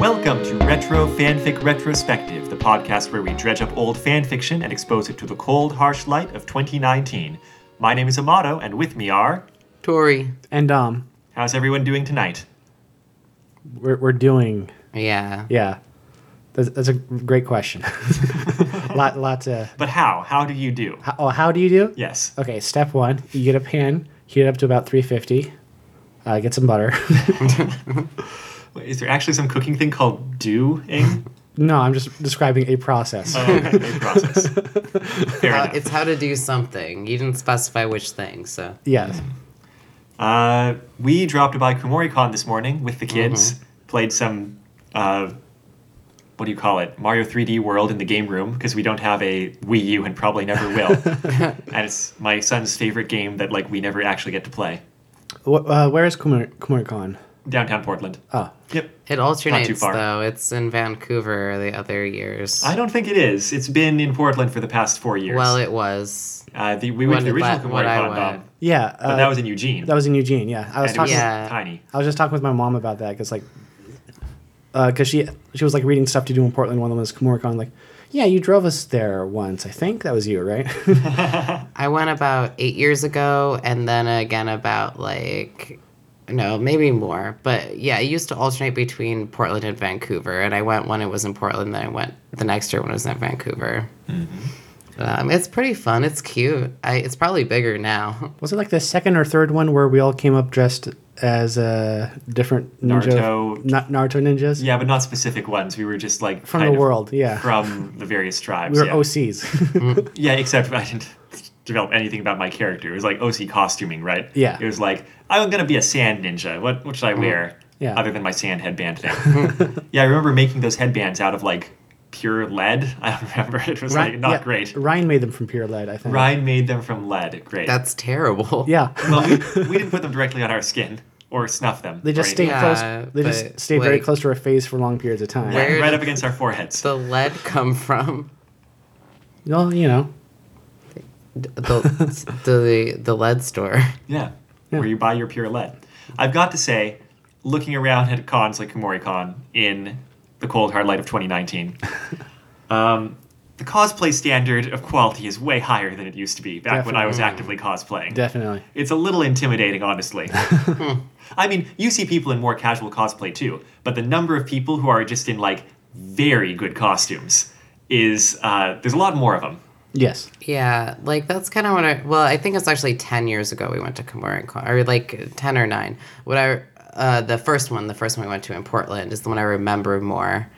Welcome to Retro Fanfic Retrospective, the podcast where we dredge up old fanfiction and expose it to the cold, harsh light of 2019. My name is Amato, and with me are. Tori. And um, How's everyone doing tonight? we're we're doing Yeah. yeah. That's, that's a great question. lot lot to. But how? How do you do? How, oh, how do you do? Yes. Okay, step one: you get a pan, heat it up to about three fifty. Uh, get some butter. Wait, Is there actually some cooking thing called doing? no, I'm just describing a process. Oh, okay, a process. Fair enough. it's how to do something. You didn't specify which thing, so. Yes. Uh, we dropped by KumoriCon this morning with the kids. Mm-hmm. Played some, uh, what do you call it? Mario 3D World in the game room because we don't have a Wii U and probably never will. and it's my son's favorite game that like we never actually get to play. Uh, where is Kumar KumoriCon? Downtown Portland. Oh, Yep. It alternates, far. though. It's in Vancouver the other years. I don't think it is. It's been in Portland for the past four years. well, it was. uh, the, we went to the original la- when I KumoriCon, went. yeah. but uh, that was in Eugene. that was in Eugene. Yeah, I was and it was talking. Yeah. tiny. I was just talking with my mom about that because like, because she she was like reading stuff to do in Portland. One of them was Kumoricon. Like, yeah, you drove us there once. I think that was you, right? I went about eight years ago, and then again about like. No, maybe more. But yeah, it used to alternate between Portland and Vancouver. And I went when it was in Portland, then I went the next year when it was in Vancouver. Um, it's pretty fun. It's cute. I, it's probably bigger now. was it like the second or third one where we all came up dressed as uh, different ninja, Naruto. Na- Naruto ninjas Yeah, but not specific ones. We were just like from the world? Yeah, from the various tribes. we were yeah. OCs. Mm. Yeah, except I didn't develop anything about my character. It was like OC costuming, right? Yeah. It was like I'm gonna be a sand ninja. What what should I mm-hmm. wear? Yeah. Other than my sand headband thing. Mm. yeah, I remember making those headbands out of like pure lead. I don't remember. It was like not yeah, great. Ryan made them from pure lead, I think. Ryan made them from lead. Great. That's terrible. Yeah. well, we, we didn't put them directly on our skin or snuff them. They just stayed anything. Yeah, close. They just but, stayed very close to our face for long periods of time. Where right did- up against our foreheads. the lead come from? Well, you know, The the the lead store. Yeah, Yeah. where you buy your pure lead. I've got to say, looking around at cons like KumoriCon in the cold hard light of 2019, um, the cosplay standard of quality is way higher than it used to be back when I was actively cosplaying. definitely. It's a little intimidating, honestly. I mean, you see people in more casual cosplay too, but the number of people who are just in like very good costumes is uh, there's a lot more of them. Yes. Yeah, like that's kind of what I. Well, I think it's actually ten years ago we went to Kumori Con, or like ten or nine. What I uh, the first one, the first one we went to in Portland is the one I remember more.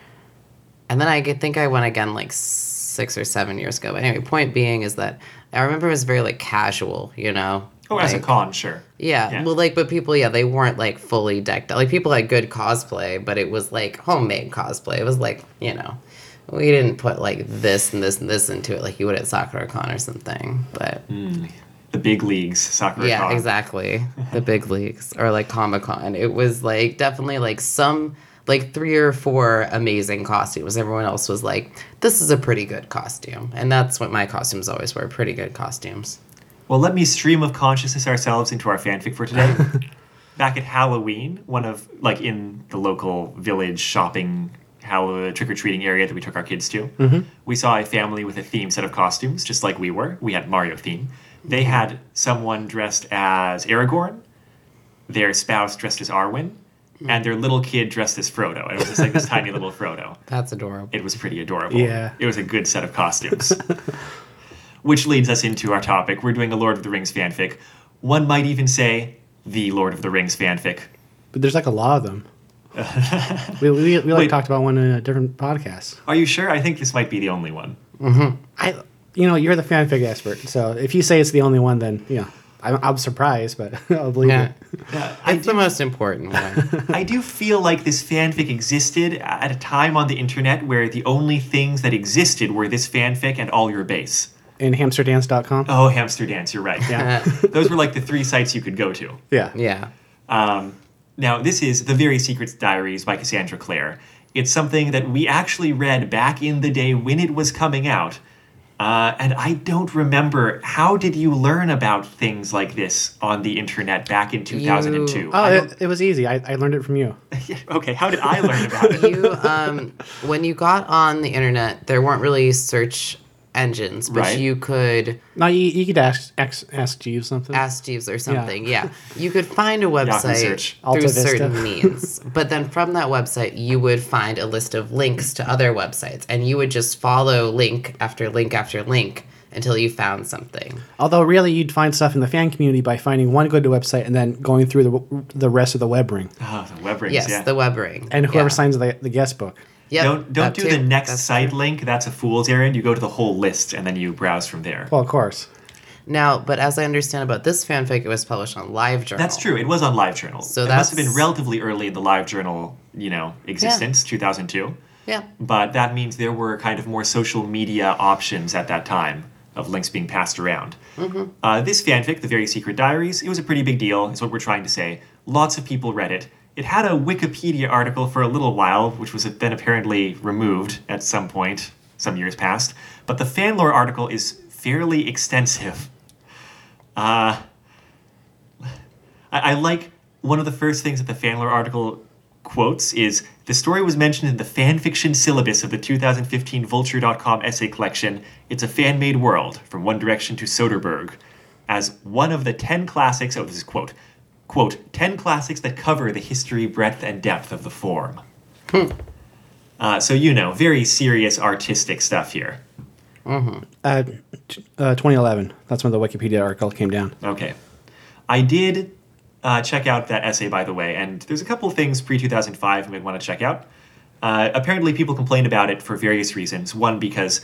And then I think I went again like six or seven years ago. But anyway, point being is that I remember it was very like casual, you know. Oh, as a con, sure. Yeah, Yeah. well, like, but people, yeah, they weren't like fully decked out. Like, people had good cosplay, but it was like homemade cosplay. It was like, you know, we didn't put like this and this and this into it like you would at Sakura Con or something. But mm. The big leagues, Sakura yeah, Con. exactly. The big leagues or like Comic Con. It was like definitely like some, like three or four amazing costumes. Everyone else was like, this is a pretty good costume. And that's what my costumes always were pretty good costumes. Well, let me stream of consciousness ourselves into our fanfic for today. Back at Halloween, one of like in the local village shopping how uh, trick or treating area that we took our kids to, mm-hmm. we saw a family with a theme set of costumes, just like we were. We had Mario theme. They had someone dressed as Aragorn, their spouse dressed as Arwen, and their little kid dressed as Frodo. And it was just like this tiny little Frodo That's adorable. it was pretty adorable. Yeah. It was a good set of costumes. Which leads us into our topic. We're doing a Lord of the Rings fanfic. One might even say the Lord of the Rings fanfic. But there's like a lot of them. we we, we like Wait. talked about one in a different podcast. Are you sure? I think this might be the only one. Mm-hmm. I, you know, you're the fanfic expert, so if you say it's the only one, then you know, I'm, I'm surprised, but I'll believe Yeah. it. Yeah, I, It's the most important one. I do feel like this fanfic existed at a time on the internet where the only things that existed were this fanfic and all your base. In hamsterdance.com. Oh, Hamster Dance, you're right. Yeah. Those were like the three sites you could go to. Yeah. yeah. Um, now, this is The Very Secret Diaries by Cassandra Clare. It's something that we actually read back in the day when it was coming out. Uh, and I don't remember how did you learn about things like this on the internet back in 2002? Oh, it, it was easy. I, I learned it from you. okay, how did I learn about it? you um when you got on the internet there weren't really search engines but Right. you could No, you, you could ask ask, ask Jeeves something. ask Jeeves or something yeah. you could find a website search. through Alta Vista. certain means but then from that website you would find a list of links to other websites and you would just follow link after link after link until you found something Although really, you'd find stuff in the fan community by finding one good website and then going through the the rest of the web ring. Oh, the web rings, yes yeah. the web ring And whoever yeah. signs the, the guest book. Yep, don't don't do too. the next That's site true. link. That's a fool's errand. You go to the whole list and then you browse from there. Well, of course. now but as i understand about this fanfic it was published on livejournal That's true. It was on LiveJournal. So it must have been relatively early in the LiveJournal, you know, existence, yeah. 2002. yeah But that means there were kind of more social media options at that time of links being passed around. Uh, this fanfic, The Very Secret Diaries, it was a pretty big deal, is what we're trying to say. Lots of people read it. It had a Wikipedia article for a little while, which was then apparently removed at some point, some years past. But the fanlore article is fairly extensive. Uh, I, I like one of the first things that the fanlore article quotes is the story was mentioned in the fan fiction syllabus of the 2015 vulture.com essay collection it's a fan-made world from one direction to soderbergh as one of the 10 classics oh this is quote quote 10 classics that cover the history breadth and depth of the form uh, so you know very serious artistic stuff here Uh, t- uh, 2011. That's when the Wikipedia article came down. Okay. I did uh, check out that essay, by the way, and there's a couple things pre 2005 you might want to check out. Uh, apparently, people complain about it for various reasons. One, because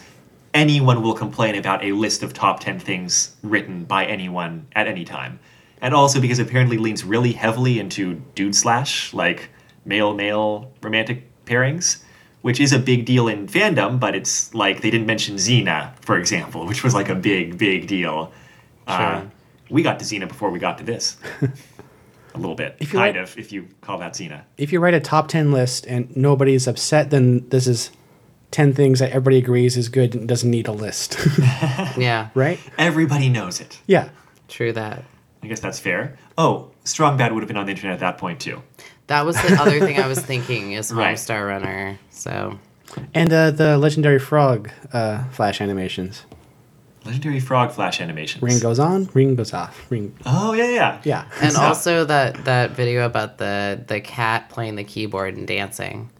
anyone will complain about a list of top 10 things written by anyone at any time. And also because apparently leans really heavily into dude slash, like male male romantic pairings, which is a big deal in fandom, but it's like they didn't mention Xena, for example, which was like a big, big deal. Uh, Sure. we got to Xena before we got to this. a little bit, If you kind like- of, if you call that Xena. If you write a top 10 list and nobody's upset, then this is 10 things that everybody agrees is good and doesn't need a list. yeah right? Everybody knows it. Yeah. true that I guess that's fair. Oh, Strong Bad would have been on the internet at that point too. That was the other thing I was thinking is Right. Homestar Runner. So And uh, the legendary frog uh, flash animations. Legendary Frog Flash animations. Ring goes on, ring goes off. Ring. Oh yeah, yeah. Yeah. and So- also that that video about the the cat playing the keyboard and dancing.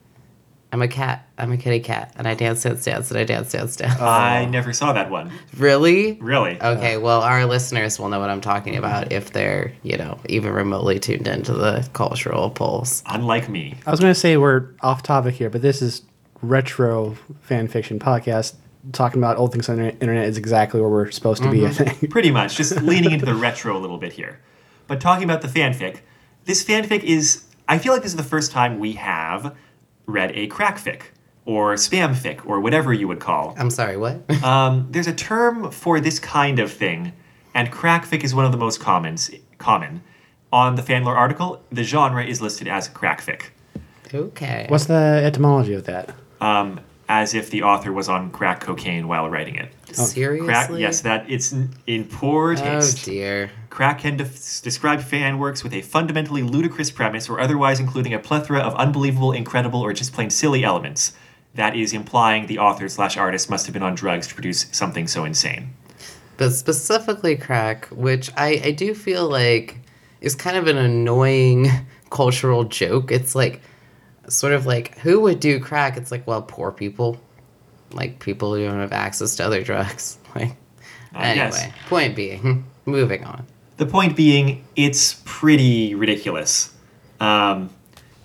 I'm a cat. I'm a kitty cat, and I dance, dance, dance, and I dance, dance, dance. I never saw that one. really? Really? Okay, well, our listeners will know what I'm talking about if they're, you know, even remotely tuned into the cultural pulse. Unlike me. I was going to say we're off topic here, but this is retro fan fiction podcast. Talking about old things on the internet is exactly where we're supposed to be, I mm-hmm. think. Pretty much, just leaning into the retro a little bit here. But talking about the fanfic, this fanfic is. I feel like this is the first time we have read a crackfic or spamfic or whatever you would call. I'm sorry, what? Um, there's a term for this kind of thing, and crackfic is one of the most commons, common. On the fanlore article, the genre is listed as crackfic, okay. What's the etymology of that? um, as if the author was on crack cocaine while writing it. Oh, Seriously? Crack, yes, that it's n- in poor oh, taste. Oh dear. Crack can def- describe fan works with a fundamentally ludicrous premise or otherwise including a plethora of unbelievable, incredible, or just plain silly elements. That is implying the author slash artist must have been on drugs to produce something so insane. but specifically crack, which I, I do feel like is kind of an annoying cultural joke. It's like sort of like who would do crack? It's like well, poor people, like people who don't have access to other drugs. Like Uh, anyway, yes. point being, moving on. The point being, it's pretty ridiculous. Um,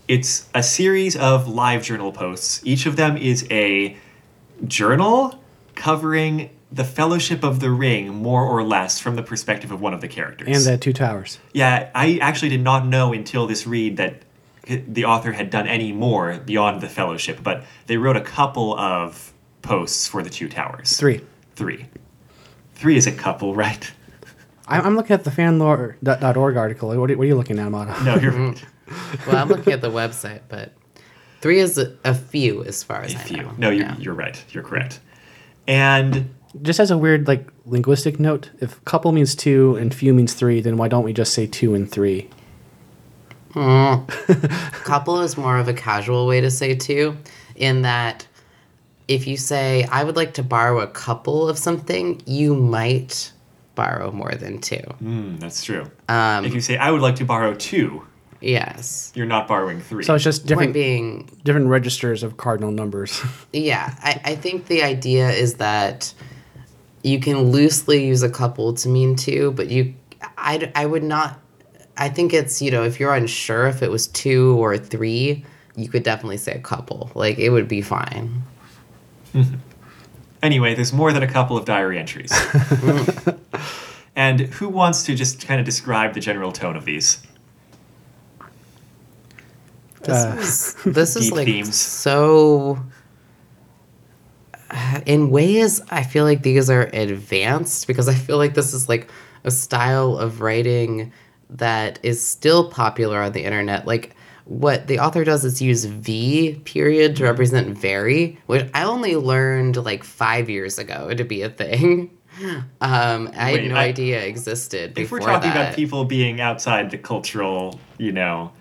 it's a series of live journal posts. Each of them is a journal covering the Fellowship of the Ring, more or less, from the perspective of one of the characters. And the two towers. Yeah, I actually did not know until this read that the author had done any more beyond the Fellowship, but they wrote a couple of posts for the Two Towers. Three. Three. Three is a couple, right? I'm, I'm looking at the fanlore.org article. What are, what are you looking at, Amado? No, you're right. Well, I'm looking at the website, but three is a, a few as far as a I few. know. No, you're, Yeah. you're right. You're correct. And just as a weird like linguistic note, if couple means two and few means three, then why don't we just say two and three? Couple is more of a casual way to say two, in that if you say, I would like to borrow a couple of something, you might borrow more than two. Mm, that's true. Um, if you say, I would like to borrow two, yes. you're not borrowing three. So it's just Point different being, different registers of cardinal numbers. yeah, I, I think the idea is that you can loosely use a couple to mean two, but you, I, I would not, I think it's, you know, if you're unsure if it was two or three, you could definitely say a couple. Like, it would be fine. Anyway, there's more than a couple of diary entries. and who wants to just kind of describe the general tone of these? This Uh, is this is like themes. so. In ways, I feel like these are advanced because I feel like this is like a style of writing that is still popular on the internet. Like what the author does is use V period to represent very, which I only learned like five years ago to be a thing. Um, I Wait, had no I- idea existed. If we're talking that. about people being outside the cultural, you know,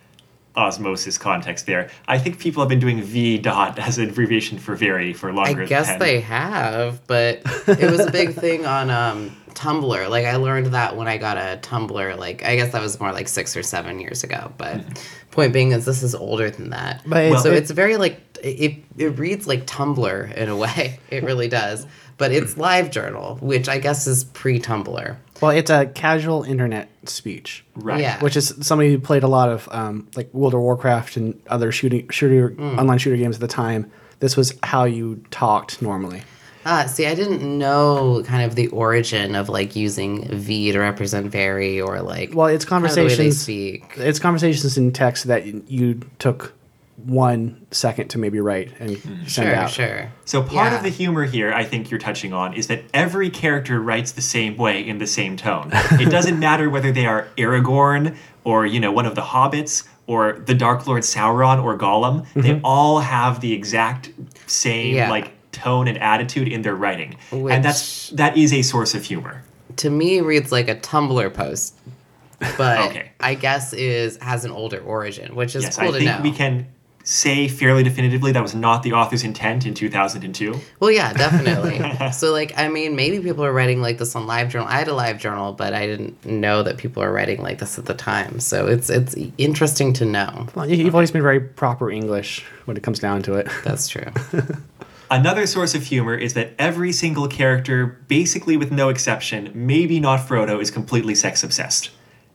osmosis context there, I think people have been doing V dot as an abbreviation for very for longer. I guess than they have, but it was a big thing on um, Tumblr. Like I learned that when I got a Tumblr. Like I guess that was more like six or seven years ago. But point being is this is older than that. But it's- so it- it's very like it. It reads like Tumblr in a way. It really does. But it's live journal, which I guess is pre Tumblr. Well, it's a casual internet speech, Right. Yeah. which is somebody who played a lot of um, like World of Warcraft and other shooting shooter Mm. online shooter games at the time. This was how you talked normally. Ah, see, I didn't know kind of the origin of like using V to represent very or like Well, it's kind of the way they conversations. speak. It's conversations in text that you took one second to maybe write and mm-hmm. send Sure, out. sure. So part Yeah. of the humor here, I think you're touching on, is that every character writes the same way in the same tone. it doesn't matter whether they are Aragorn or you know one of the hobbits or the Dark Lord Sauron or Gollum. They mm-hmm. all have the exact same Yeah. like tone and attitude in their writing, and that's that is a source of humor. to me reads like a Tumblr post, but Okay. I guess is has an older origin, which is yes, cool I to think know. we can say fairly definitively that was not the author's intent in 2002. Well, yeah, definitely. so, like, I mean, maybe people are writing like this on LiveJournal. I had a LiveJournal, but I didn't know that people are writing like this at the time. So it's it's interesting to know. Well, you- you've always been very proper English when it comes down to it. That's true. Another source of humor is that every single character, basically with no exception, maybe not Frodo, is completely sex obsessed.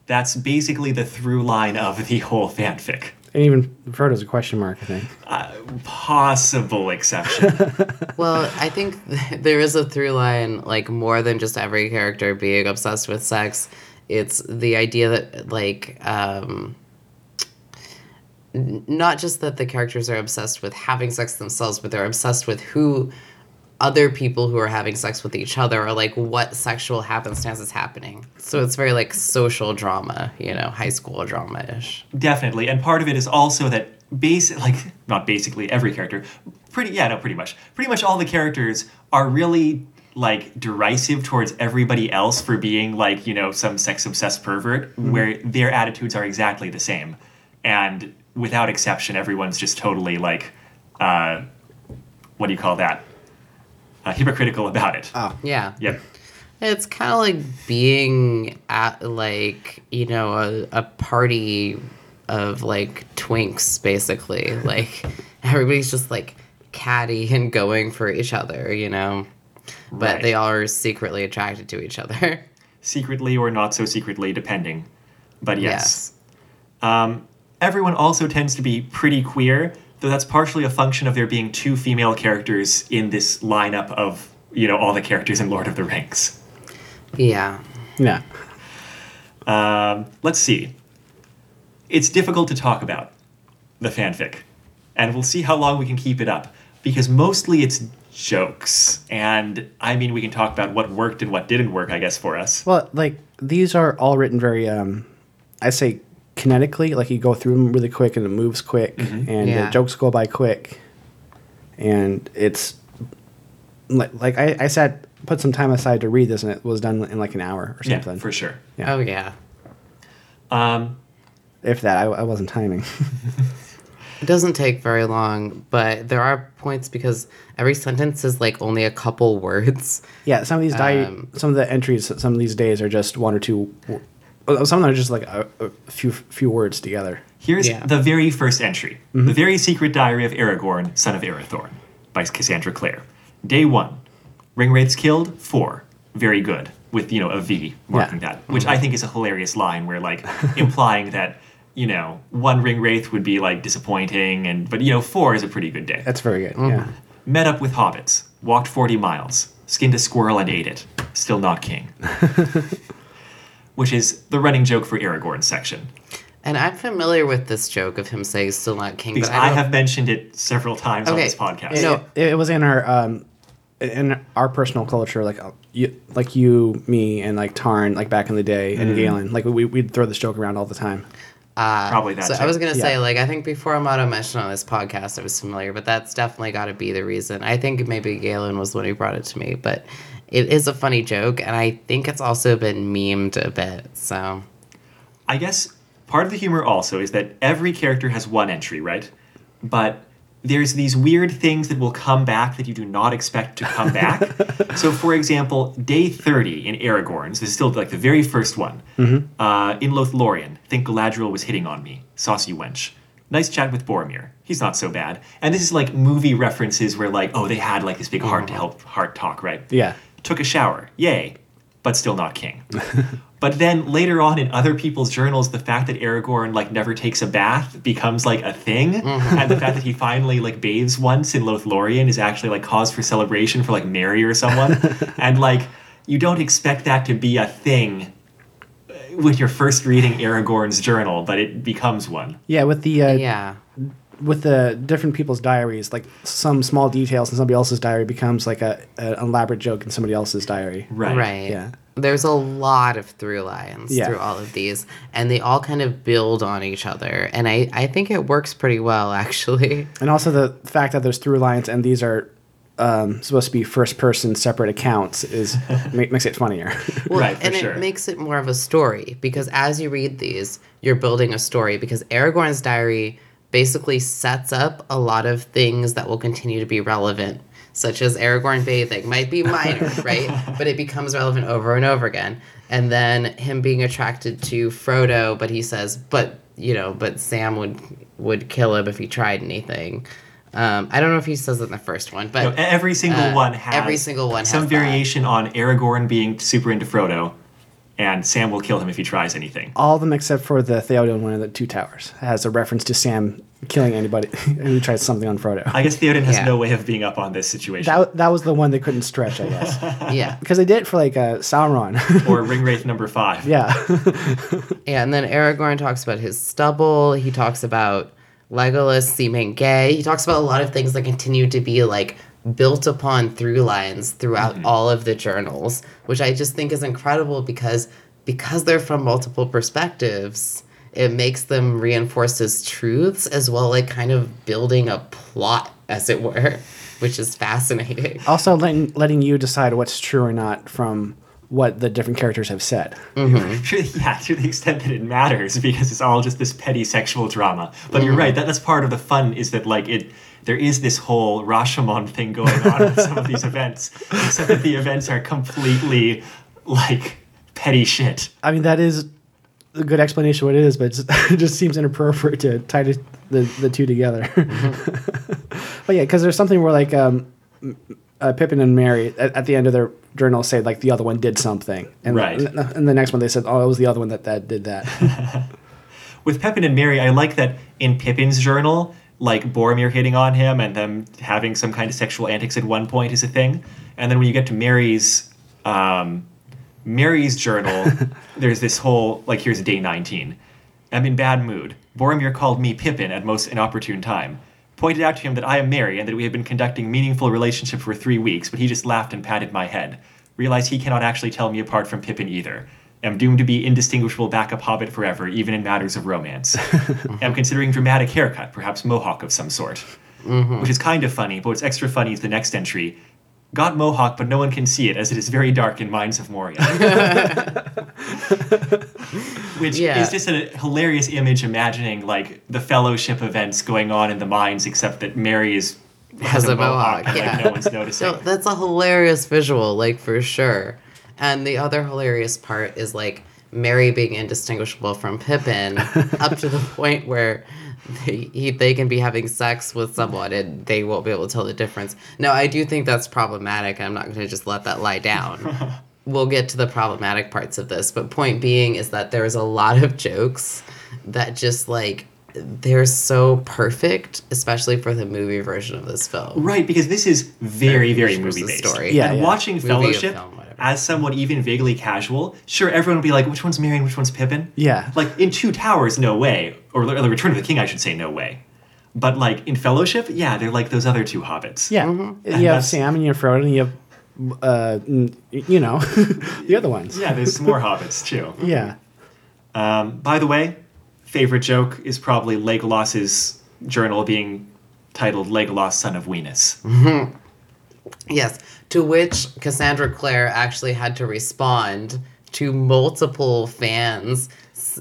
That's basically the through line of the whole fanfic. And even Frodo's a question mark, I think. Uh, possible exception. Well, I think there is a through line, like more than just every character being obsessed with sex. It's the idea that, like, um, not just that the characters are obsessed with having sex themselves, but they're obsessed with who other people who are having sex with each other or like what sexual happenstance is happening. So it's very like social drama, you know, high school drama ish. Definitely. And part of it is also that basic like not basically every character, pretty yeah, no, pretty much. Pretty much all the characters are really like derisive towards everybody else for being like, you know, some sex obsessed pervert where their attitudes are exactly the same. And without exception, everyone's just totally like uh what do you call that? Uh, hypocritical about it. Oh. Yeah. Yep. It's kind of like being at like you know a, a party of like twinks basically like everybody's just like catty and going for each other you know but Right. they all are secretly attracted to each other secretly or not so secretly, depending. But yes. yes Um, everyone also tends to be pretty queer, though that's partially a function of there being two female characters in this lineup of, you know, all the characters in Lord of the Rings. yeah Yeah. Um, let's see. It's difficult to talk about the fanfic, and we'll see how long we can keep it up, because mostly it's jokes. And I mean, we can talk about what worked and what didn't work, I guess, for us. Well, like these are all written very, um, I say, kinetically. Like you go through them really quick and it moves quick, and Yeah. the jokes go by quick, and it's like, like I, I sat put some time aside to read this and it was done in like an hour or Yeah, something. for sure. Yeah. Oh yeah. Um, If that, I, I wasn't timing. It doesn't take very long, but there are points because every sentence is like only a couple words. yeah, some of these diary, Um, some of the entries, some of these days are just one or two. Wo- Some of them are just like a, a few few words together. Here's Yeah. the very first entry mm-hmm. The Very Secret Diary of Aragorn, Son of Arathorn, by Cassandra Clare. Day one Ring Wraiths killed, four. Very good. With, you know, a V marking Yeah. that, which I mm-hmm. think is a hilarious line where, like, implying that, you know, one Ring Wraith would be, like, disappointing, and but, you know, four is a pretty good day. That's very good. Mm-hmm. Yeah. Met up with hobbits, walked 40 miles, skinned a squirrel and ate it. Still not king. Which is the running joke for Aragorn's section. And I'm familiar with this joke of him saying still not king, Because but I, I, have mentioned it several times on this podcast. No. It, it was in our um, in our personal culture, like uh, you, like you, me, and like Tarn, like back in the day, and Galen. Like we we'd throw this joke around all the time. uh, Probably that So too. I was gonna say, like, I think before Amato mentioned on this podcast, I was familiar, but that's definitely got to be the reason. I think maybe Galen was the one who brought it to me, but it is a funny joke, and I think it's also been memed a bit. So I guess part of the humor also is that every character has one entry, right? But there's these weird things that will come back that you do not expect to come back. so, for example, day 30 in Aragorn's, this is still like the very first one. Uh, in Lothlorien, think Galadriel was hitting on me. Saucy wench. Nice chat with Boromir. He's not so bad. And this is like movie references where, like, oh, they had like this big heart to help heart talk, right? Yeah. Took a shower. Yay. But still not king. but then later on in other people's journals, the fact that Aragorn like never takes a bath becomes like a thing. And the fact that he finally like bathes once in Lothlorien is actually like cause for celebration for like Merry or someone. and like you don't expect that to be a thing uh, when you're first reading Aragorn's journal, but it becomes one. Yeah, with the uh, yeah, with the different people's diaries, like some small details in somebody else's diary becomes like a, an elaborate joke in somebody else's diary. Right. right. Yeah. There's a lot of through lines Yeah. through all of these, and they all kind of build on each other, and I I think it works pretty well actually. And also the fact that there's through lines and these are um, supposed to be first person separate accounts is ma- makes it funnier. Well, Right, for and sure. it makes it more of a story because as you read these, you're building a story because Aragorn's diary basically sets up a lot of things that will continue to be relevant, such as Aragorn bathing might be minor, right? But it becomes relevant over and over again. And then him being attracted to Frodo, but he says, but you know, but Sam would would kill him if he tried anything. Um, I don't know if he says it in the first one, but No, every single Uh, one has every single one some has that. variation on Aragorn being super into Frodo, and Sam will kill him if he tries anything. All of them except for the Theoden one of the Two Towers has a reference to Sam killing anybody who tries something on Frodo. I guess Theoden has Yeah. no way of being up on this situation. that, that was the one they couldn't stretch, I guess. yeah. Because they did it for like uh, Sauron. or Ringwraith number five. yeah. Yeah, and then Aragorn talks about his stubble. He talks about Legolas seeming gay. He talks about a lot of things that continue to be like built upon through lines throughout mm-hmm. all of the journals, which I just think is incredible because because they're from multiple perspectives, it makes them reinforce his truths as well, like kind of building a plot, as it were, which is fascinating. Also, letting, letting you decide what's true or not from what the different characters have said. Mm-hmm. yeah, to the extent that it matters, because it's all just this petty sexual drama. But you're mm-hmm. right, that, that's part of the fun is that like it there is this whole Rashomon thing going on with some of these events, except that the events are completely like petty shit. I mean, that is a good explanation of what it is, but it just seems inappropriate to tie the, the, the two together. but yeah, because there's something where like um, uh, Pippin and Merry at, at the end of their journal say like the other one did something, and Right. and, and the next one they said, oh, it was the other one that, that did that. with Pippin and Merry, I like that in Pippin's journal, like Boromir hitting on him and them having some kind of sexual antics at one point is a thing. And then when you get to Merry's um, Merry's journal, there's this whole like here's day 19. I'm in bad mood. Boromir called me Pippin at most inopportune time. Pointed out to him that I am Merry and that we have been conducting meaningful relationship for three weeks, but he just laughed and patted my head. Realized he cannot actually tell me apart from Pippin either. Am doomed to be indistinguishable backup hobbit forever, even in matters of romance. Am considering dramatic haircut, perhaps mohawk of some sort. Mm-hmm. Which is kind of funny, but what's extra funny is the next entry. got mohawk, but no one can see it as it is very dark in Mines of Moria. Which Yeah. is just a hilarious image imagining like the fellowship events going on in the mines, except that Merry is Has a mohawk, and yeah. like no one's noticing. So that's a hilarious visual, like for sure. And the other hilarious part is like Merry being indistinguishable from Pippin up to the point where they, he, they can be having sex with someone and they won't be able to tell the difference. No, I do think that's problematic. I'm not going to just let that lie down. we'll get to the problematic parts of this, but point being is that there's a lot of jokes that just like they're so perfect, especially for the movie version of this film. Right, because this is very, very Which movie based. story. Yeah, and yeah. watching Movie Fellowship film, as someone even vaguely casual, sure, everyone would be like, which one's Merry and which one's Pippin? Yeah. Like in Two Towers, no way. Or The the Return of the King, I should say, no way. But like in Fellowship, yeah, they're like those other two hobbits. Yeah, And you have Sam and you have Frodo and you have, uh, n- you know, the other ones. Yeah, there's some more hobbits too. Yeah. Um, by the way, favorite joke is probably Legolas's journal being titled Legolas, son of Weenus. Yes, to which Cassandra Clare actually had to respond to multiple fans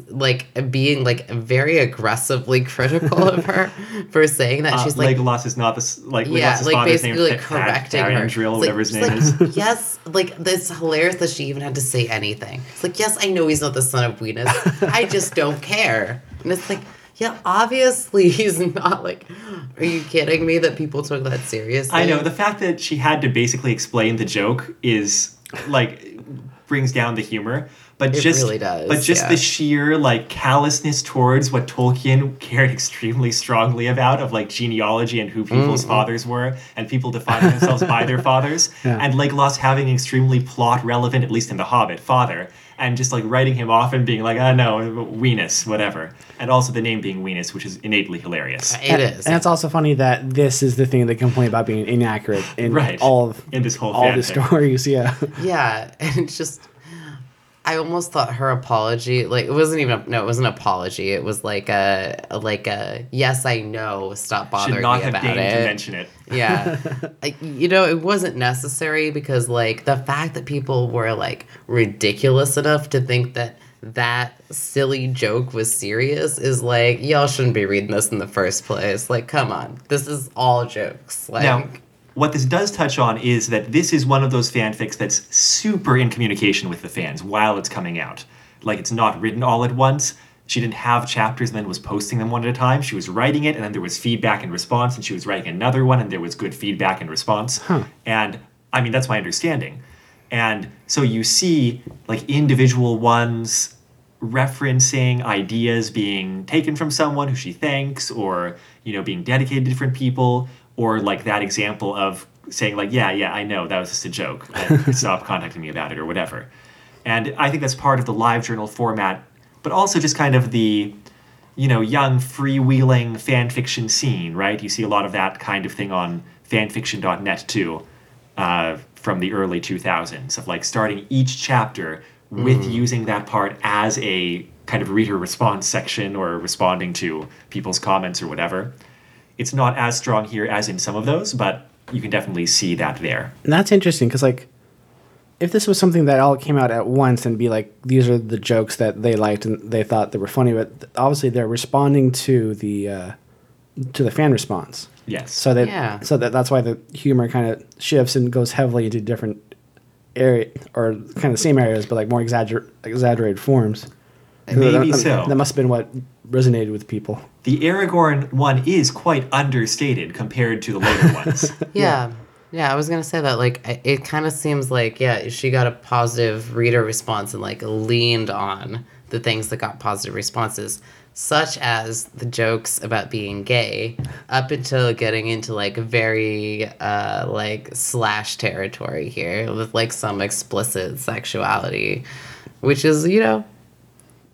like being like very aggressively critical of her for saying that Uh, she's like Legolas is not this like yeah, Legolas's like father's basically name like correcting her. It's whatever like, his name like, is. Yes, like it's hilarious that she even had to say anything. It's like, yes, I know he's not the son of Weenus. I just don't care. And it's like, yeah, obviously he's not. Like, are you kidding me that people took that seriously? I know the fact that she had to basically explain the joke is like brings down the humor, but It just really does, but just yeah. the sheer like callousness towards what Tolkien cared extremely strongly about of like genealogy and who people's Mm-hmm. fathers were and people defining themselves by their fathers Yeah. and Legolas having extremely plot relevant at least in the Hobbit father and just like writing him off and being like, oh no, Weenus, whatever. And also the name being Weenus, which is innately hilarious. It and, is. and it's also funny that this is the thing they complain about being inaccurate in Right. all of In this whole all the fanfic. stories. Yeah. Yeah, and it's just I almost thought her apology like it wasn't even a, no, it wasn't an apology. It was like a like a yes, I know, stop bothering Should not me have about it. to mention it. Yeah. I, you know, it wasn't necessary because like the fact that people were like ridiculous enough to think that that silly joke was serious is like y'all shouldn't be reading this in the first place. Like come on. This is all jokes. Like Now, what this does touch on is that this is one of those fanfics that's super in communication with the fans while it's coming out. Like it's not written all at once. She didn't have chapters and then was posting them one at a time. She was writing it and then there was feedback and response, and she was writing another one and there was good feedback and response. And I mean, that's my understanding. And so you see like individual ones referencing ideas being taken from someone who she thanks or you know being dedicated to different people or like that example of saying like yeah yeah i know that was just a joke. Stop contacting me about it or whatever. And i think that's part of the live journal format but also just kind of the you know young freewheeling fan fiction scene right? You see a lot of that kind of thing on fanfiction.net too uh, from the early 2000s of like starting each chapter with using that part as a kind of reader response section or responding to people's comments or whatever. It's not as strong here as in some of those, but you can definitely see that there. And that's interesting because like if this was something that all came out at once and be like these are the jokes that they liked and they thought they were funny but obviously they're responding to the uh, to the fan response Yes. so that Yeah. so that that's why the humor kind of shifts and goes heavily into different area or kind of the same areas but like more exagger- exaggerated forms Maybe that, so. that must have been what resonated with people the Aragorn one is quite understated compared to the later ones. Yeah. Yeah, I was gonna say that. Like, it kind of seems like yeah, she got a positive reader response and like leaned on the things that got positive responses, such as the jokes about being gay, up until getting into like very uh like slash territory here with like some explicit sexuality, which is you know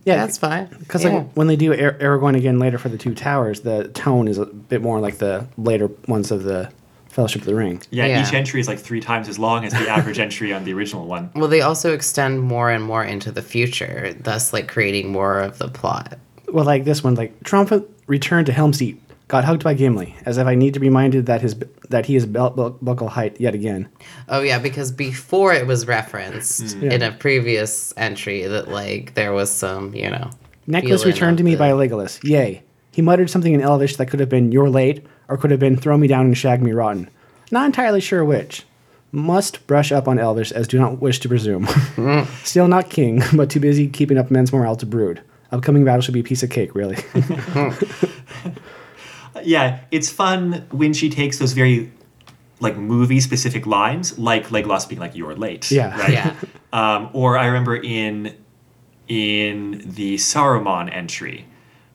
yeah that's fine Because yeah. like when they do Ar- Aragorn again later for the Two Towers, the tone is a bit more like the later ones of the Fellowship of the Ring. Yeah, Yeah. each entry is like three times as long as the average entry on the original one. well, they also extend more and more into the future, thus like creating more of the plot. Well, like this one, like triumphant return to Helm's Deep. Got hugged by Gimli, as if I need to be reminded that his that he is belt bu- buckle height yet again. Oh yeah, because before it was referenced hmm. Yeah. in a previous entry that like there was some, you know. Necklace returned to me the- by Legolas. Yay. He muttered something in Elvish that could have been "You're late" or could have been "Throw me down and shag me rotten." Not entirely sure which. Must brush up on Elvish, as do not wish to presume. Hmm. Still not king, but too busy keeping up men's morale to brood. Upcoming battle should be a piece of cake, really. Hmm. Yeah, it's fun when she takes those very like movie specific lines, like Legolas being like "You're late." Yeah. Right. Yeah. Um, or I remember in in the Saruman entry,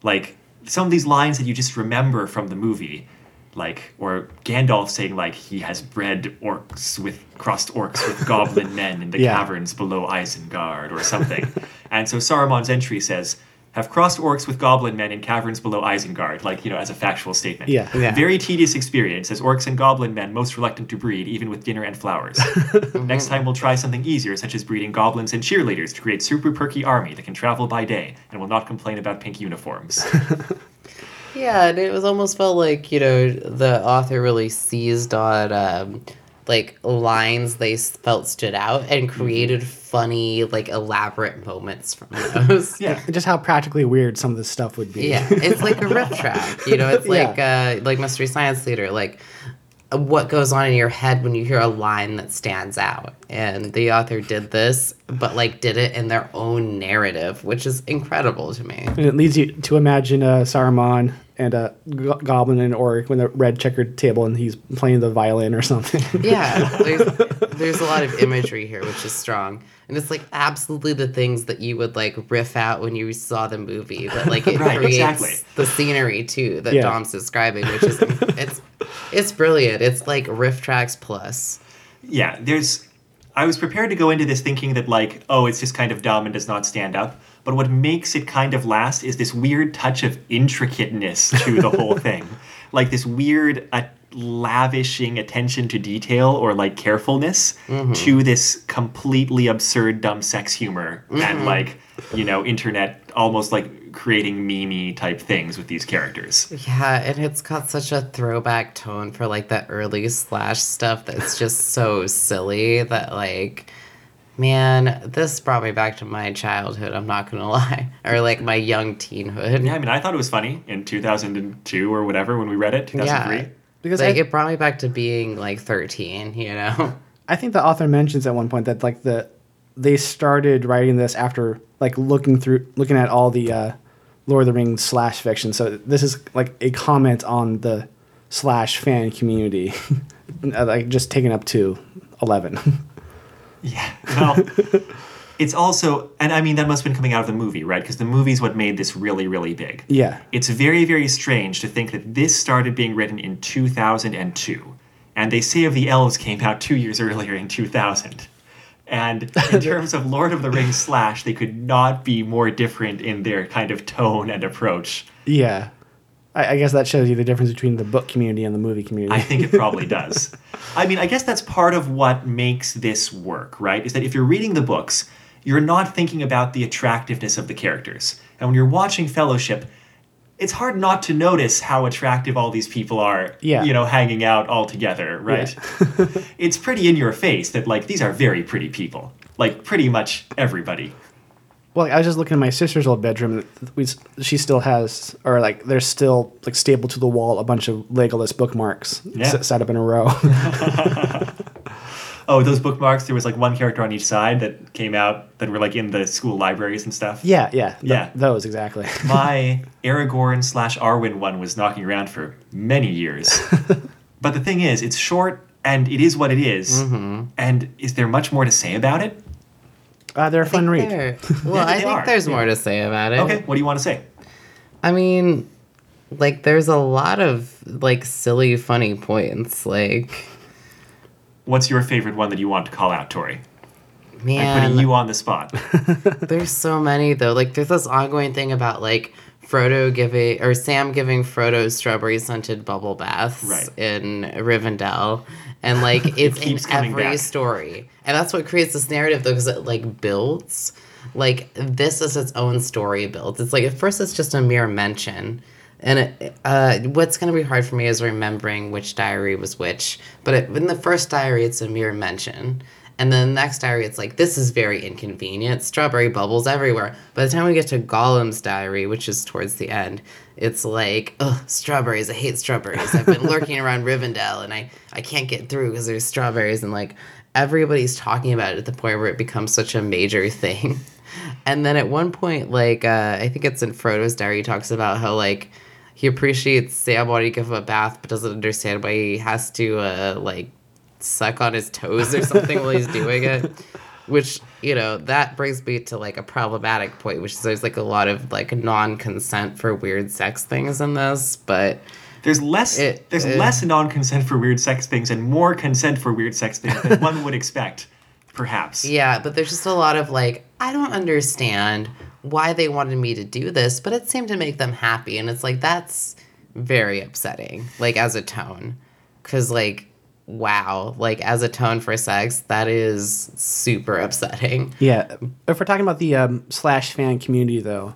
like some of these lines that you just remember from the movie, like or Gandalf saying like he has bred orcs with crossed orcs with goblin men in the Yeah. caverns below Isengard or something, and so Saruman's entry says. Have crossed orcs with goblin men in caverns below Isengard, like, you know, as a factual statement. Yeah. Yeah. Very tedious experience, as orcs and goblin men most reluctant to breed, even with dinner and flowers. Next time we'll try something easier, such as breeding goblins and cheerleaders to create super perky army that can travel by day and will not complain about pink uniforms. Yeah, and it was almost felt like you know the author really seized on um, like lines they felt stood out Mm-hmm. and created funny like elaborate moments from those. yeah. Just how practically weird some of this stuff would be. Yeah, it's like a riff track. You know, it's like uh, like Mystery Science Theater, like what goes on in your head when you hear a line that stands out. And the author did this, but like did it in their own narrative, which is incredible to me. And it leads you to imagine uh, Saruman and a go- goblin and orc with a red checkered table and he's playing the violin or something. Yeah, there's, there's a lot of imagery here, which is strong. And it's like absolutely the things that you would like riff out when you saw the movie, but like it Right, creates exactly. the scenery too that Yeah. Dom's describing, which is it's it's brilliant. It's like RiffTrax plus. Yeah, there's. I was prepared to go into this thinking that, like, oh, it's just kind of dumb and does not stand up. But what makes it kind of last is this weird touch of intricateness to the whole thing. Like this weird uh, lavishing attention to detail or like carefulness to this completely absurd, dumb sex humor and like, you know, internet almost like creating meme type things with these characters. Yeah, and it's got such a throwback tone for like the early slash stuff that's just so silly that like man, this brought me back to my childhood, I'm not gonna lie. Or like my young teenhood. Yeah, I mean, I thought it was funny in 2002 or whatever when we read it, 2003. Yeah. Because like I- it brought me back to being like 13, you know? I think the author mentions at one point that like the they started writing this after like looking through looking at all the uh, Lord of the Rings slash fiction. So this is like a comment on the slash fan community, Uh, like just taken up to eleven. Yeah. Well, it's also, and I mean, that must have been coming out of the movie, right? Because the movie's what made this really, really big. yeah, It's very, very strange to think that this started being written in 2002. And they say of the elves came out two years earlier in 2000. And in terms of Lord of the Rings slash, they could not be more different in their kind of tone and approach. yeah. I, I guess that shows you the difference between the book community and the movie community. I think it probably does. I mean, I guess that's part of what makes this work, right? Is that if you're reading the books, you're not thinking about the attractiveness of the characters. And when you're watching Fellowship, it's hard not to notice how attractive all these people are, Yeah. you know, hanging out all together, right? it's pretty in your face that, like, these are very pretty people. Like, pretty much everybody. Well, I was just looking at my sister's old bedroom. We, she still has, or like, there's still like stapled to the wall a bunch of Legolas bookmarks Yeah. s- set up in a row. Oh, those bookmarks, there was like one character on each side that came out that were like in the school libraries and stuff. yeah, yeah, th- Yeah. those exactly. my Aragorn slash Arwen one was knocking around for many years. but the thing is, it's short and it is what it is. And is there much more to say about it? Uh, they're a fun read. Well, Yeah, I think are. there's Yeah. more to say about it. Okay, what do you want to say? I mean, like, there's a lot of like silly, funny points. Like, What's your favorite one that you want to call out, Tori? I'm man, putting you on the spot. there's so many though. Like, there's this ongoing thing about like Frodo giving or Sam giving Frodo strawberry scented bubble baths Right. in Rivendell. And like it's in keeps coming every back. story. And that's what creates this narrative though, because it like builds. Like this is its own story built. It's like at first it's just a mere mention. And it, uh, what's going to be hard for me is remembering which diary was which. But it, in the first diary, it's a mere mention. And then the next diary, it's like, this is very inconvenient. Strawberry bubbles everywhere. By the time we get to Gollum's diary, which is towards the end, it's like, ugh, strawberries. I hate strawberries. I've been lurking around Rivendell and I, I can't get through because there's strawberries. And like, everybody's talking about it at the point where it becomes such a major thing. And then at one point, like, uh, I think it's in Frodo's diary, he talks about how, like, he appreciates Sam wanting to give him a bath, but doesn't understand why he has to, uh, like, suck on his toes or something while he's doing it. Which, you know, that brings me to, like, a problematic point, which is there's, like, a lot of, like, non consent for weird sex things in this, but. There's less It- there's uh, less non-consent for weird sex things and more consent for weird sex things than one would expect, perhaps. Yeah, but there's just a lot of like, I don't understand why they wanted me to do this, but it seemed to make them happy. And it's like, that's very upsetting, like as a tone. Cause, like, wow, like as a tone for sex, that is super upsetting. Yeah, if we're talking about the um, slash fan community, though,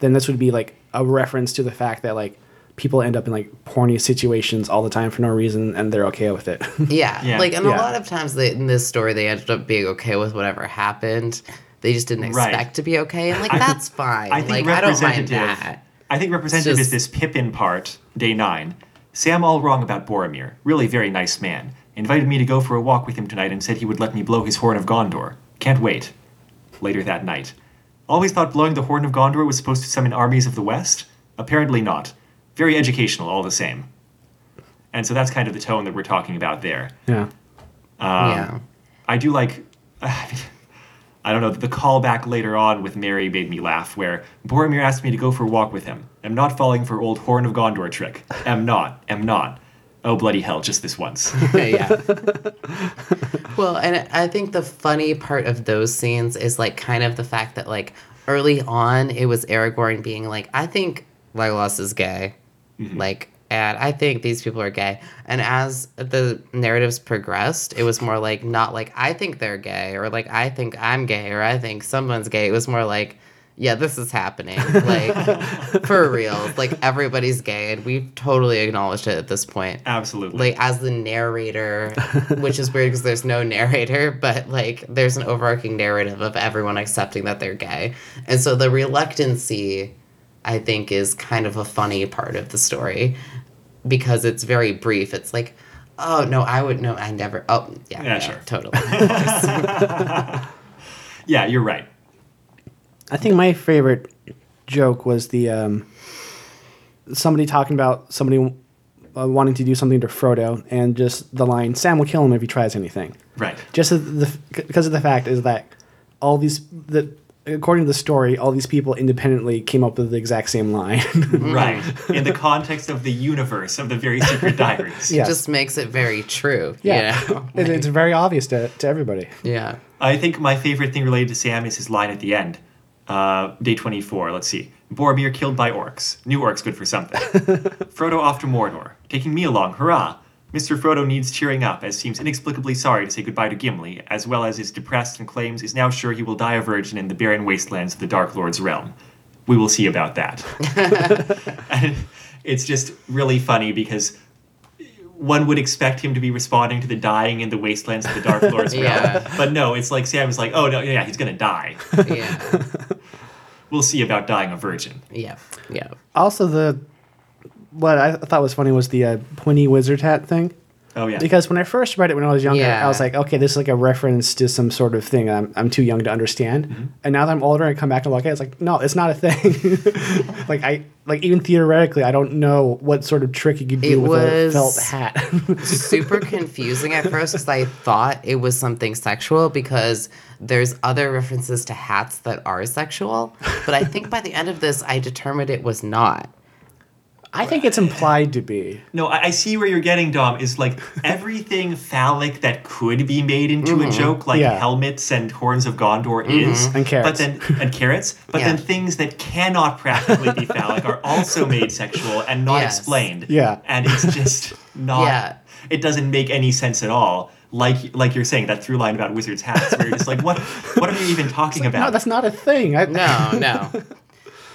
then this would be like a reference to the fact that like people end up in like porny situations all the time for no reason, and they're okay with it. Yeah. Yeah. Like, and Yeah. a lot of times they, in this story, they ended up being okay with whatever happened. They just didn't Right. expect to be okay. And, like, I think- that's fine. I think like, I don't mind representative. that. I think representative just- is this Pippin part, day nine. Sam all wrong about Boromir. Really very nice man. Invited me to go for a walk with him tonight and said he would let me blow his horn of Gondor. Can't wait. Later that night. Always thought blowing the horn of Gondor was supposed to summon armies of the West? Apparently not. Very educational, all the same. And so that's kind of the tone that we're talking about there. yeah, Um, yeah. I do like. I don't know. The callback later on with Merry made me laugh, where Boromir asked me to go for a walk with him. Am not falling for old Horn of Gondor trick. Am not. Am not. Oh bloody hell! Just this once. yeah. well, and I think the funny part of those scenes is like kind of the fact that like early on it was Aragorn being like, I think Legolas is gay, mm-hmm. like, and I think these people are gay. And as the narratives progressed, it was more like not like I think they're gay or like I think I'm gay or I think someone's gay. It was more like. Yeah, this is happening. Like, for real. Like, everybody's gay, and we've totally acknowledged it at this point Absolutely. like as the narrator, which is weird because there's no narrator, but like there's an overarching narrative of everyone accepting that they're gay. And so the reluctancy, I think, is kind of a funny part of the story because it's very brief. It's like, oh no, I would no, I never. Oh yeah, Yeah, no, sure. totally. yeah, you're right. I think my favorite joke was the um, somebody talking about somebody uh, wanting to do something to Frodo, and just the line, "Sam will kill him if he tries anything." Right. Just the because of the fact is that all these the according to the story, all these people independently came up with the exact same line. Right. In the context of the universe of the very secret diaries. yeah, Just makes it very true. yeah, You know? It- it's very obvious to, to everybody. yeah. I think my favorite thing related to Sam is his line at the end. Uh, day 24, let's see. Boromir killed by orcs. New orcs good for something. Frodo off to Mordor. Taking me along, hurrah! Mr. Frodo needs cheering up, as seems inexplicably sorry to say goodbye to Gimli, as well as is depressed and claims is now sure he will die a virgin in the barren wastelands of the Dark Lord's realm. We will see about that. and it's just really funny because one would expect him to be responding to the dying in the wastelands of the Dark Lord's realm. Yeah. But no, it's like Sam's like, oh no, yeah, he's gonna die. Yeah. We'll see about dying a virgin. Yeah. Yeah. Also, the what I thought was funny was the uh, pointy wizard hat thing. Oh yeah. Because when I first read it when I was younger, I was like, okay, this is like a reference to some sort of thing I'm, I'm too young to understand. Mm-hmm. And now that I'm older, I come back and look at it, it's like, no, it's not a thing. like I like even theoretically, I don't know what sort of trick you could do It with a was- felt hat. super confusing at first because I thought it was something sexual because there's other references to hats that are sexual. But I think by the end of this, I determined it was not. I think it's implied to be. No, I, I see where you're getting, Dom. Is like everything phallic that could be made into a mm-hmm. joke, like Yeah. helmets and horns of Gondor, mm-hmm. is And carrots. But then and carrots. But Yeah. then things that cannot practically be phallic are also made sexual and not Yes. explained. Yeah. and it's just not. Yeah. It doesn't make any sense at all. Like like you're saying that through line about wizards' hats, where you're just like, what what are you even talking about? No, that's not a thing. I, No, no.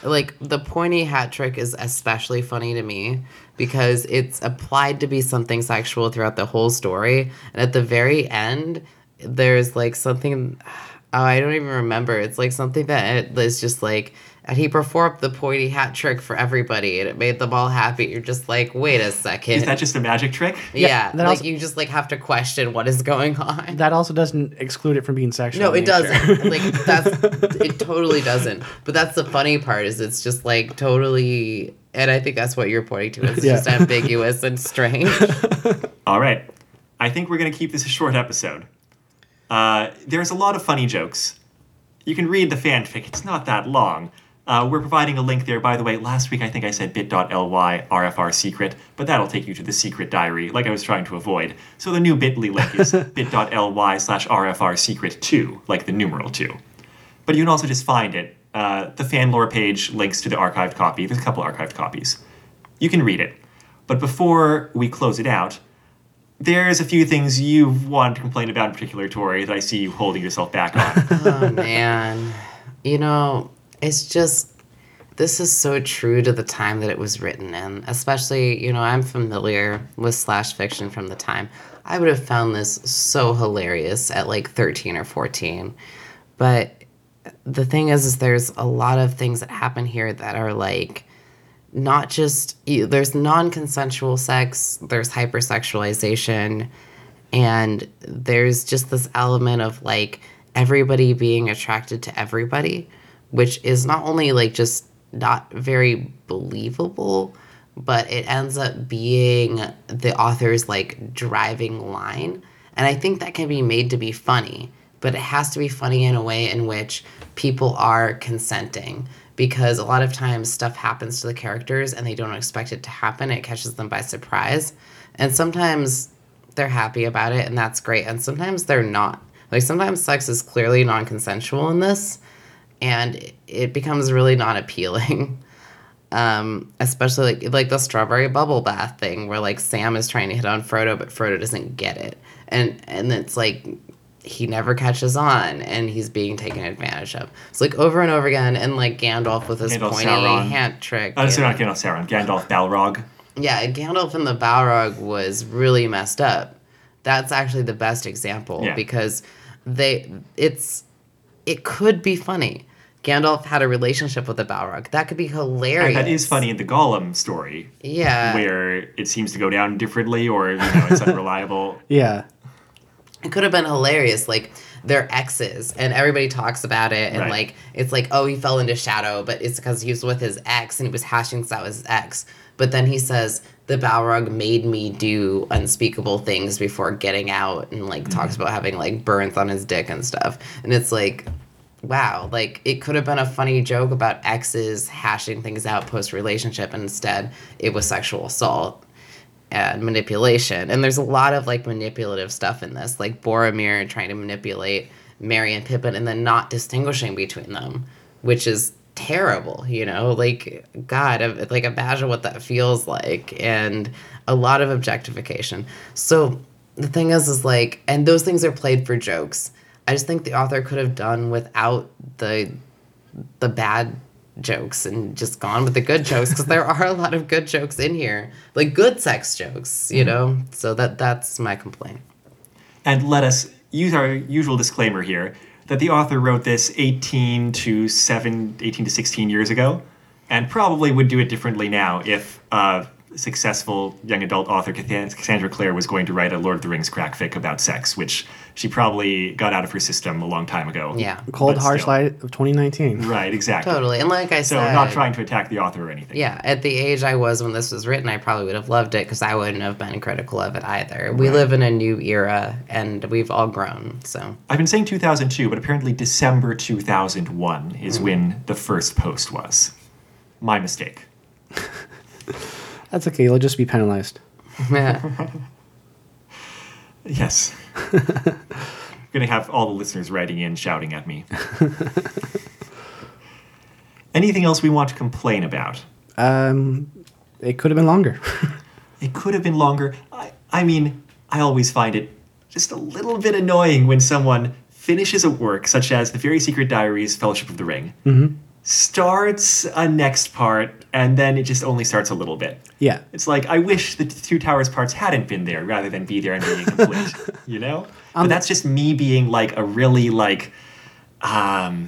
Like the pointy hat trick is especially funny to me because it's applied to be something sexual throughout the whole story. And at the very end there's like something oh, i don't even remember. It's like something that is just like and he performed the pointy hat trick for everybody and it made them all happy you're just like wait a second Is that just a magic trick? yeah, Yeah, that like also- you just like have to question what is going on That also doesn't exclude it from being sexual. no, it nature. doesn't. Like that's it totally doesn't. But that's the funny part is it's just like totally and I think that's what you're pointing to. It's Yeah. just ambiguous and strange. All right. I think we're going to keep this a short episode. Uh, there's a lot of funny jokes. You can read the fanfic, it's not that long. Uh, we're providing a link there. By the way, last week I think I said bit.ly RFR secret, but that'll take you to the secret diary, like I was trying to avoid. So the new bit.ly link is bit.ly slash RFR secret 2, like the numeral 2. But you can also just find it. Uh, the fan lore page links to the archived copy. There's a couple archived copies. You can read it. But before we close it out, there's a few things you want to complain about in particular, Tori, that I see you holding yourself back on. oh man. You know, it's just this is so true to the time that it was written in. Especially, you know, I'm familiar with slash fiction from the time. I would have found this so hilarious at like 13 or 14. But the thing is is there's a lot of things that happen here that are like not just there's non-consensual sex there's hypersexualization and there's just this element of like everybody being attracted to everybody which is not only like just not very believable but it ends up being the author's like driving line. And i think that can be made to be funny but it has to be funny in a way in which people are consenting because a lot of times stuff happens to the characters and they don't expect it to happen. It catches them by surprise. And sometimes they're happy about it and that's great. And sometimes they're not. Like sometimes sex is clearly non-consensual in this and it- becomes really not appealing um, especially like like the strawberry bubble bath thing where like Sam is trying to hit on Frodo but Frodo doesn't get it and and it's like he never catches on and he's being taken advantage of it's like over and over again and like Gandalf with his Gandalf pointy Sauron. hand trick Uh, sorry, not Gandalf Sauron, Gandalf Balrog. yeah, Gandalf and the Balrog was really messed up. That's actually the best example Yeah. because they it's it could be funny. Gandalf had a relationship with the Balrog. That could be hilarious. And that is funny in the Gollum story, Yeah. where it seems to go down differently or you know, it's unreliable. Yeah. it could have been hilarious like they're exes and everybody talks about it and Right. like it's like oh he fell into shadow but it's because he was with his ex and he was hashing things out with his ex but then he says the balrog made me do unspeakable things before getting out and like talks mm-hmm. about having like burns on his dick and stuff and it's like wow like it could have been a funny joke about exes hashing things out post relationship and instead it was sexual assault and manipulation. And there's a lot of like manipulative stuff in this, like Boromir trying to manipulate Merry and Pippin and then not distinguishing between them, which is terrible, you know? Like, God, like imagine what that feels like. And a lot of objectification. So the thing is, is like, and those things are played for jokes. I just think the author could have done without the the bad jokes and just gone with the good jokes because there are a lot of good jokes in here. Like good sex jokes you mm-hmm. know? So that that's my complaint. And let us use our usual disclaimer here that the author wrote this 18 to 7, 18 to 16 years ago, and probably would do it differently now if a successful young adult author Cassandra Clare was going to write a Lord of the Rings crack fic about sex, which she probably got out of her system a long time ago. yeah Cold But harsh still. light of 2019. Right, exactly. totally and like i So said So, not trying to attack the author or anything. yeah at the age i was when this was written i probably would have loved it because i wouldn't have been critical of it either we live in a new era and we've all grown so I've been saying 2002, but apparently December 2001 is mm. when the first post was. My mistake. That's okay. You'll just be penalized. Yes. I'm Gonna have all the listeners writing in shouting at me. Anything else we want to complain about? Um, it could have been longer. It could have been longer. I, I mean, I always find it just a little bit annoying when someone finishes a work such as The Very Secret Diaries, Fellowship of the Ring, starts a next part and then it just only starts a little bit. Yeah. It's like I wish the two towers parts hadn't been there rather than be there and being incomplete. you know? Um, but that's just me being like a really like um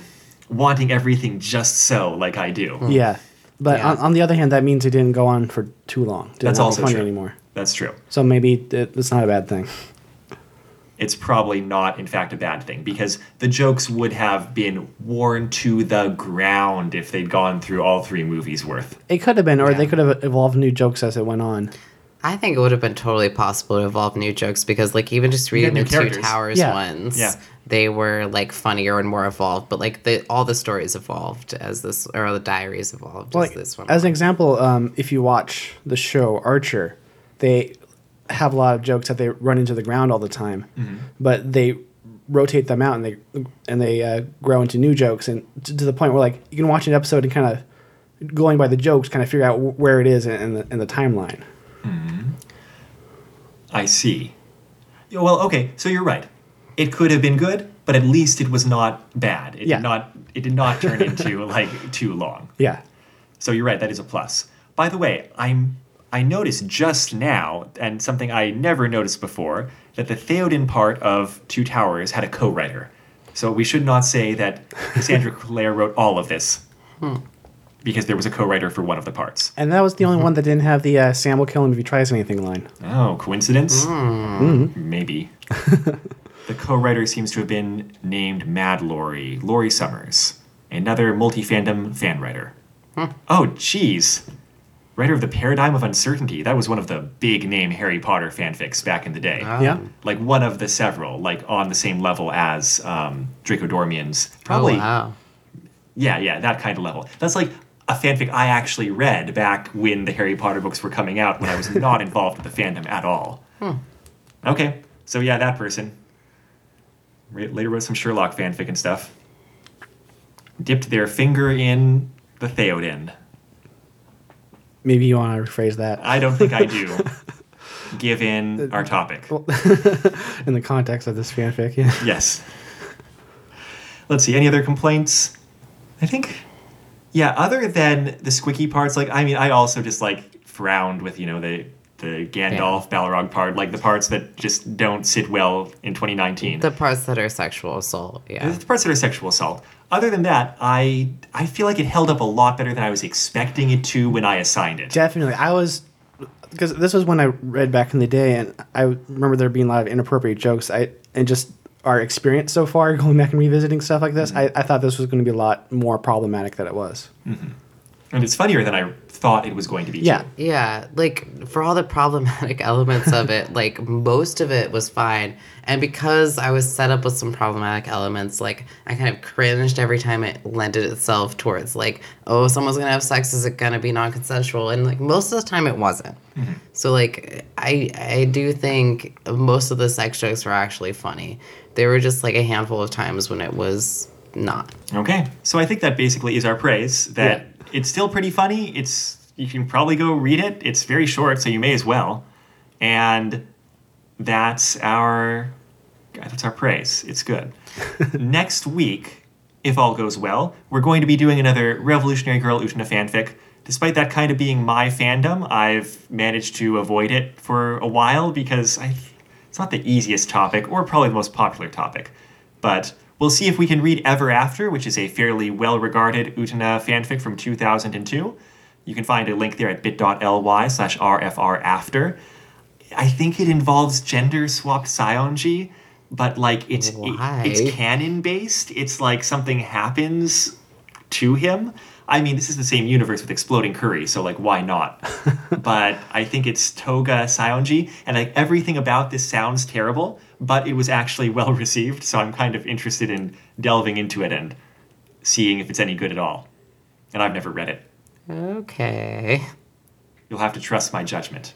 wanting everything just so like I do. Yeah. But Yeah. On, on the other hand, that means it didn't go on for too long. Didn't That's also funny true. anymore. That's true. So maybe it, it's not a bad thing. It's probably not in fact a bad thing because the jokes would have been worn to the ground if they'd gone through all three movies worth. It could have been, or they could have evolved new jokes as it went on. I think it would have been totally possible to evolve new jokes because, like, even just reading new the Two. Towers Yeah. ones, Yeah. they were like funnier and more evolved. But like, the all the stories evolved as this, or the diaries evolved Well, as this one. as an example, um, if you watch the show Archer, they have a lot of jokes that they run into the ground all the time, Mm-hmm. but they rotate them out and they and they uh, grow into new jokes, and to, to the point where like you can watch an episode and kind of going by the jokes, kind of figure out wh- where it is in, in the in the timeline. I see. Yeah, Well, okay, so you're right. It could have been good, but at least it was not bad. It Yeah. did not it did not turn into like too long. Yeah, So you're right, that is a plus. By the way, I'm I noticed just now, and something I never noticed before, that the Theoden part of Two Towers had a co-writer. So we should not say that Sandra Clare wrote all of this. Hmm. Because there was a co-writer for one of the parts. and that was the only one that didn't have the uh, "Sam will kill him if he tries anything" line. Oh, coincidence? Hmm. Hmm. Maybe. the co-writer seems to have been named Mad Lori, Lori Summers, another multi-fandom fan writer. Oh, jeez. Writer of the Paradigm of Uncertainty. That was one of the big name Harry Potter fanfics back in the day. Ah. Yeah. Like one of the several, like on the same level as um, Draco Dormiens. oh Probably, wow, yeah, yeah, that kind of level. That's like a fanfic I actually read back when the Harry Potter books were coming out when I was not involved with the fandom at all. Hmm. Okay, so yeah, that person. Later wrote some Sherlock fanfic and stuff. Dipped their finger in the Theoden. Maybe you want to rephrase that I don't think I do, given uh, our topic. in the context of this fanfic. Yeah. Yes. Let's see. Any other complaints? I think, yeah. Other than the squicky parts, like I mean, I also just like frowned with you know the the Gandalf Balrog part, like the parts that just don't sit well in 2019. the parts that are sexual assault. Yeah, The parts that are sexual assault. Other than that, I I feel like it held up a lot better than I was expecting it to when I assigned it. Definitely. I was because this was when I read back in the day, and I remember there being a lot of inappropriate jokes. I and just our experience so far, going back and revisiting stuff like this, mm-hmm. I, I thought this was going to be a lot more problematic than it was. Mm-hmm. And it's funnier than I thought it was going to be. Yeah. too. Yeah, like for all the problematic elements of it, like most of it was fine. And because I was set up with some problematic elements, like I kind of cringed every time it lended itself towards like, oh, someone's gonna have sex, is it gonna be non consensual? And like most of the time it wasn't. Mm-hmm. So like I I do think most of the sex jokes were actually funny. There were just like a handful of times when it was not. Okay. So I think that basically is our praise. That Yeah. It's still pretty funny. It's you can probably go read it. It's very short, so you may as well. And that's our that's our praise. It's good. Next week, if all goes well, we're going to be doing another Revolutionary Girl Utena fanfic. Despite that kind of being my fandom, I've managed to avoid it for a while because I, it's not the easiest topic or probably the most popular topic. But we'll see if we can read Ever After, which is a fairly well regarded Utena fanfic from 2002. You can find a link there at bit.ly slash rfrafter. I think it involves gender swapped Saionji, but like it's it- it's canon based. It's like something happens to him. I mean, this is the same universe with Exploding Curry, so like, why not? but I think it's Toga Saionji, and like everything about this sounds terrible, but it was actually well received, so I'm kind of interested in delving into it and seeing if it's any good at all. And I've never read it. Okay. You'll have to trust my judgment.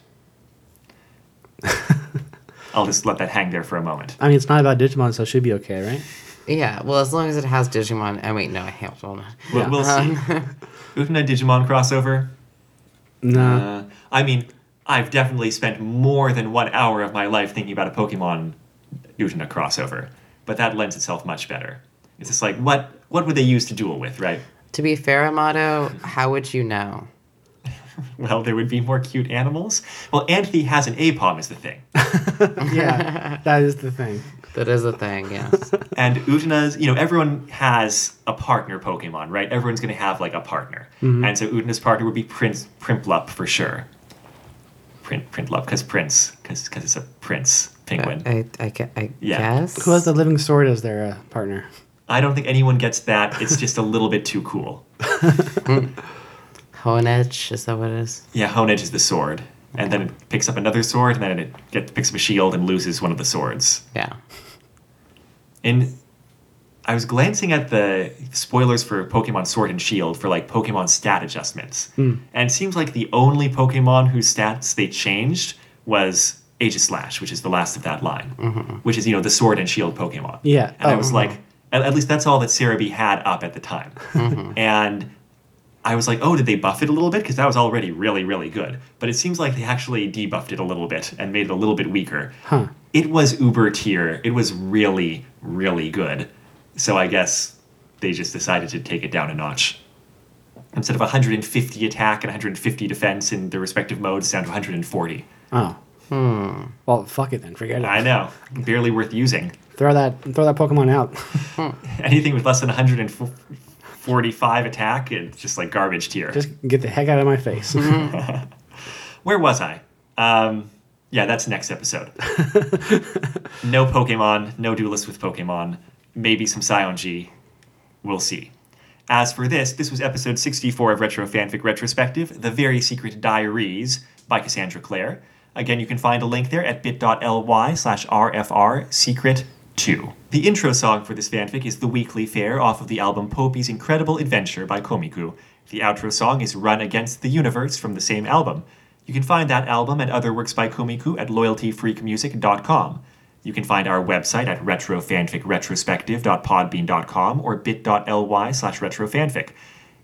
I'll just let that hang there for a moment. I mean, it's not about Digimon, so it should be okay, right? Yeah, well, as long as it has Digimon. I wait, no, I have hold on. We'll, we'll see. Utena Digimon crossover. No. Uh, I mean, I've definitely spent more than one hour of my life thinking about a Pokemon Utena crossover, but that lends itself much better. It's just like, what what would they use to duel with, right? To be fair, Amato, how would you know? Well, there would be more cute animals. Well, Anthy has an APOM is the thing. Yeah, that is the thing. That is a thing, yes. And Utena's, you know, everyone has a partner Pokemon, right? Everyone's going to have like a partner. Mm-hmm. And so Utena's partner would be Prince Prinplup for sure. Print Prinplup, because Prince, because it's a prince penguin. I, I, gue- I Yeah. guess. Who has the living sword as their uh, partner? I don't think anyone gets that. It's just a little bit too cool. Honedge, is that what it is? Yeah, Honedge is the sword. And then it picks up another sword, and then it gets, picks up a shield and loses one of the swords. Yeah. And I was glancing at the spoilers for Pokemon Sword and Shield for like Pokemon stat adjustments. And it seems like the only Pokemon whose stats they changed was Aegislash, which is the last of that line, mm-hmm. which is, you know, the Sword and Shield Pokemon. Yeah. And I Oh. was like, mm-hmm. at, at least that's all that Serebii had up at the time. Mm-hmm. And I was like, oh, did they buff it a little bit? Because that was already really, really good. But it seems like they actually debuffed it a little bit and made it a little bit weaker. Huh. It was uber tier. It was really, really good. So I guess they just decided to take it down a notch. Instead of 150 attack and 150 defense in the respective modes, down to 140. Oh. Hmm. Well, fuck it then. Forget it. I know, barely worth using. Throw that throw that Pokemon out. Anything with less than 145 attack, it's just like garbage tier. Just get the heck out of my face. Where was I? Um, yeah, that's next episode. no Pokemon, no duelist with Pokemon, maybe some Saionji. We'll see. As for this, this was episode 64 of Retro Fanfic Retrospective, The Very Secret Diaries by Cassandra Clare. Again, you can find a link there at bit.ly slash rfr secret 2. The intro song for this fanfic is The Weekly Fair off of the album Poupi's Incredible Adventure by Komiku. The outro song is Run Against the Universe from the same album. You can find that album and other works by Komiku at loyaltyfreakmusic.com. You can find our website at retrofanficretrospective.podbean.com or bit.ly slash retrofanfic.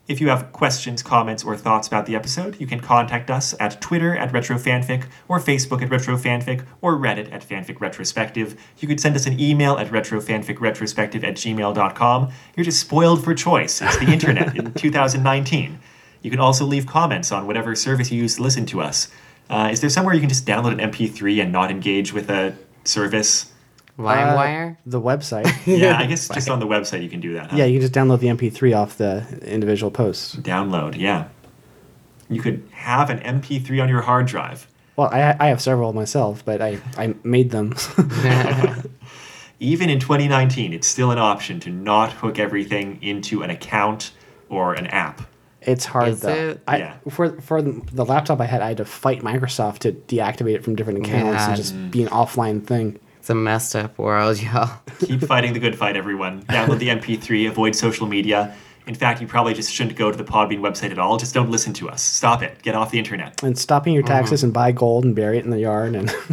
If you have questions, comments, or thoughts about the episode, you can contact us at Twitter at retrofanfic, or Facebook at retrofanfic, or Reddit at fanficretrospective. You could send us an email at retrofanficretrospective at gmail.com. You're just spoiled for choice. It's the internet in 2019. You can also leave comments on whatever service you use to listen to us. Uh, is there somewhere you can just download an MP3 and not engage with a service? LimeWire? Uh, the website. Yeah, I guess just on the website you can do that. Huh? yeah, you can just download the MP3 off the individual posts. Download, yeah. You could have an MP3 on your hard drive. Well, I, I have several myself, but I, I made them. Even in 2019, it's still an option to not hook everything into an account or an app. it's hard Is though. it? I, Yeah. For for the laptop I had, I had to fight Microsoft to deactivate it from different accounts Yeah. and just be an offline thing. It's a messed up world, y'all. Keep fighting the good fight, everyone. Download the MP3, avoid social media. In fact, you probably just shouldn't go to the Podbean website at all. Just don't listen to us. Stop it. Get off the internet. And stopping your taxes mm-hmm. and buy gold and bury it in the yard and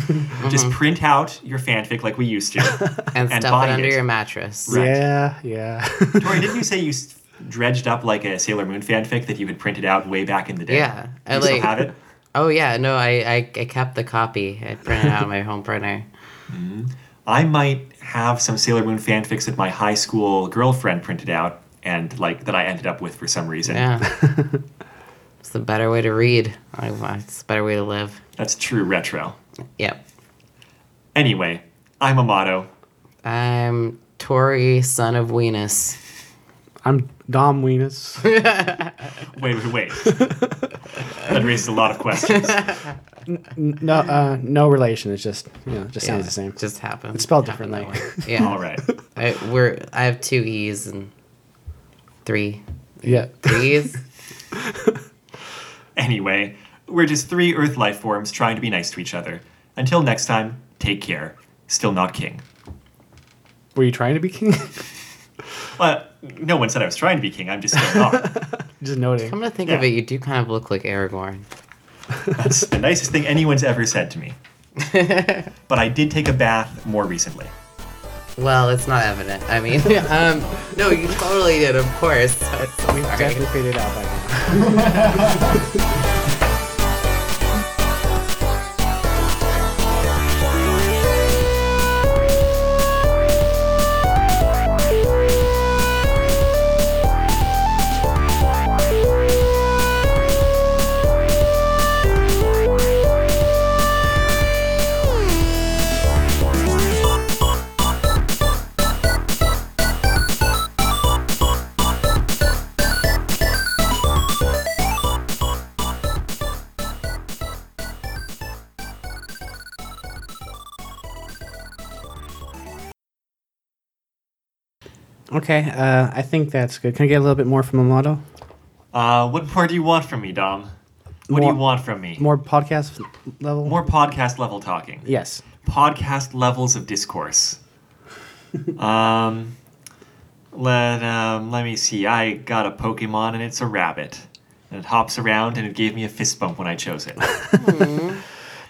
Just mm-hmm. print out your fanfic like we used to. And, And stuff buy it under it. your mattress. Right. yeah, yeah. Tori, didn't you say you dredged up like a Sailor Moon fanfic that you had printed out way back in the day? Yeah, I You still like- have it? Oh yeah, no, I, I, I kept the copy. I printed out my home printer. Mm-hmm. I might have some Sailor Moon fanfics that my high school girlfriend printed out and like that I ended up with for some reason. Yeah. it's the better way to read. It's the better way to live. That's true retro. Yep. Anyway, I'm Amato. I'm Tori, son of Venus. I'm Dom Weenus. Wait, wait, wait. that raises a lot of questions. no, uh, no relation. It's just you know, it just sounds the same. Just happened. It's spelled happened differently. Yeah. All right. I, we're. I have two e's and three. Yeah. Three e's. Anyway, we're just three Earth life forms trying to be nice to each other. Until next time, take care. Still not king. Were you trying to be king? Well, no one said I was trying to be king. I'm just still not. just noting. Come to think Yeah. of it, you do kind of look like Aragorn. That's the nicest thing anyone's ever said to me. but I did take a bath more recently. Well, it's not evident. I mean, um, no, you totally did, of course. We've definitely figured it out by now. Okay, uh, I think that's good. Can I get a little bit more from Amato? Uh, what more do you want from me, Dom? What do you want from me? More podcast level? More podcast level talking. Yes. Podcast levels of discourse. um, let um, let me see. I got a Pokemon and it's a rabbit. And it hops around and it gave me a fist bump when I chose it.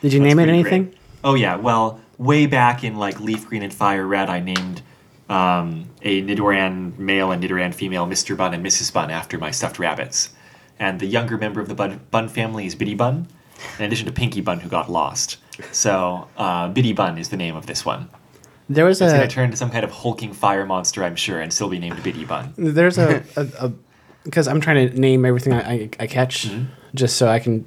Did you That's name it pretty anything? great. Oh yeah, well, way back in like Leaf Green and Fire Red, I named um, a Nidoran male and Nidoran female Mr. Bun and Mrs. Bun after my stuffed rabbits. And the younger member of the Bun, Bun family is Biddy Bun, in addition to Pinky Bun, who got lost. So uh, Biddy Bun is the name of this one. There was It's a going to turn into some kind of hulking fire monster, I'm sure, and still be named Biddy Bun. there's a a because I'm trying to name everything I, I, I catch Mm-hmm. just so I can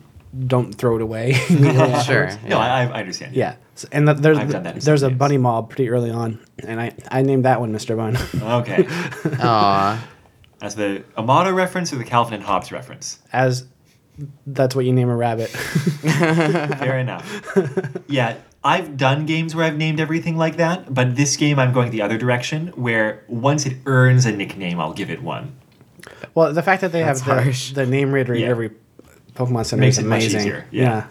don't throw it away. Sure. No, I, I understand. yeah. So- and the, there's I've done that in there's a games. bunny mob pretty early on, and I I named that one Mr. Bun. Okay. Aw. As the Amato reference or the Calvin and Hobbes reference? As that's what you name a rabbit. Fair enough. Yeah, I've done games where I've named everything like that, but this game I'm going the other direction, where once it earns a nickname, I'll give it one. well, the fact that they That's have the, harsh. the name reader Yeah. every Pokemon Center Makes is it much amazing. easier, yeah.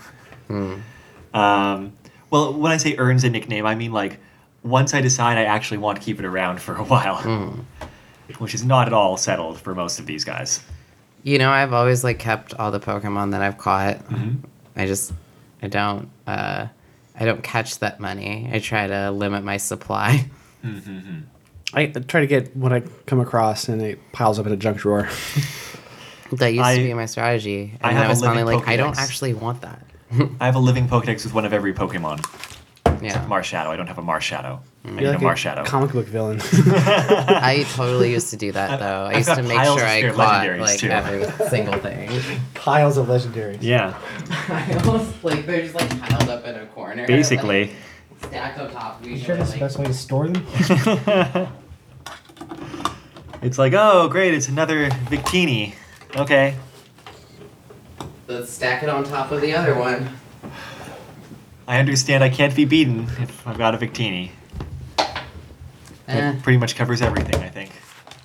Um, well, when I say earns a nickname, I mean like once I decide I actually want to keep it around for a while, which is not at all settled for most of these guys. You know, I've always like kept all the Pokemon that I've caught. Mm-hmm. I just, I don't, uh, I don't catch that many. I try to limit my supply. I try to get what I come across, and it piles up in a junk drawer. That used I- to be my strategy, I and have I a was finally living like, I don't actually want that. I have a living Pokedex with one of every Pokemon. Yeah, Marshadow. I don't have a Marshadow. Mm. I need You're a like Marshadow. comic book villain. I totally used to do that though. I I've used to make sure I spare caught like too. every single thing. Piles of legendaries. yeah, I almost like they're just like piled up in a corner. basically. like, stacked on top of each Sure, other. that's the best way to store them. It's like, oh, great, it's another Victini. Okay. Let's stack it on top of the other one. I understand I can't be beaten if I've got a Victini. Eh, That pretty much covers everything, I think.